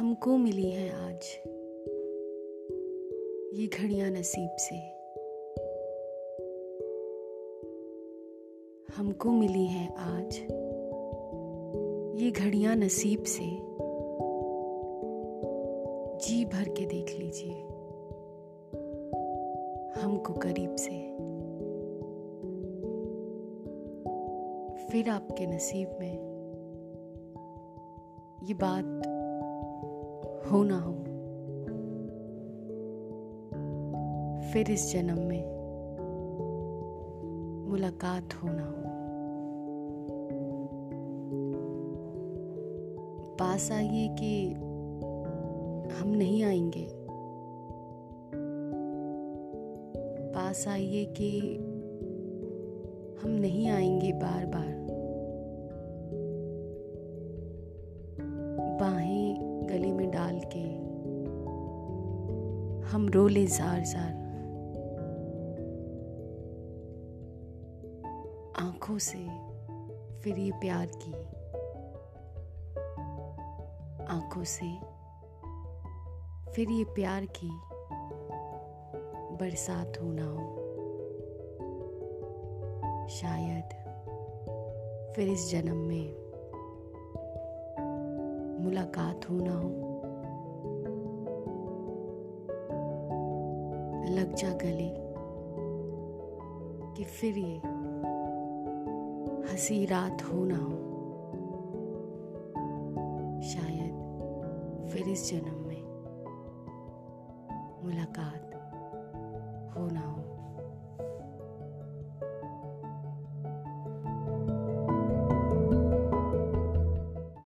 मिली हैं आज। ये घड़ियाँ नसीब से। हमको मिली हैं आज। ये घड़ियाँ नसीब से। जी भर के देख लीजिए। हमको करीब से। फिर आपके नसीब में। ये बात हो ना हो। फिर इस जन्म में मुलाकात हो ना हो। पास आइए कि हम नहीं आएँगे। पास आइए कि हम नहीं आएँगे बार बार हम रोले जार जार। आँखों से फिर ये प्यार की, आँखों से फिर ये प्यार की बरसात होना हो। शायद फिर इस जन्म में मुलाकात होना हो। लग जा गले कि फिर ये हसी रात हो ना हो। शायद फिर इस जन्म में मुलाकात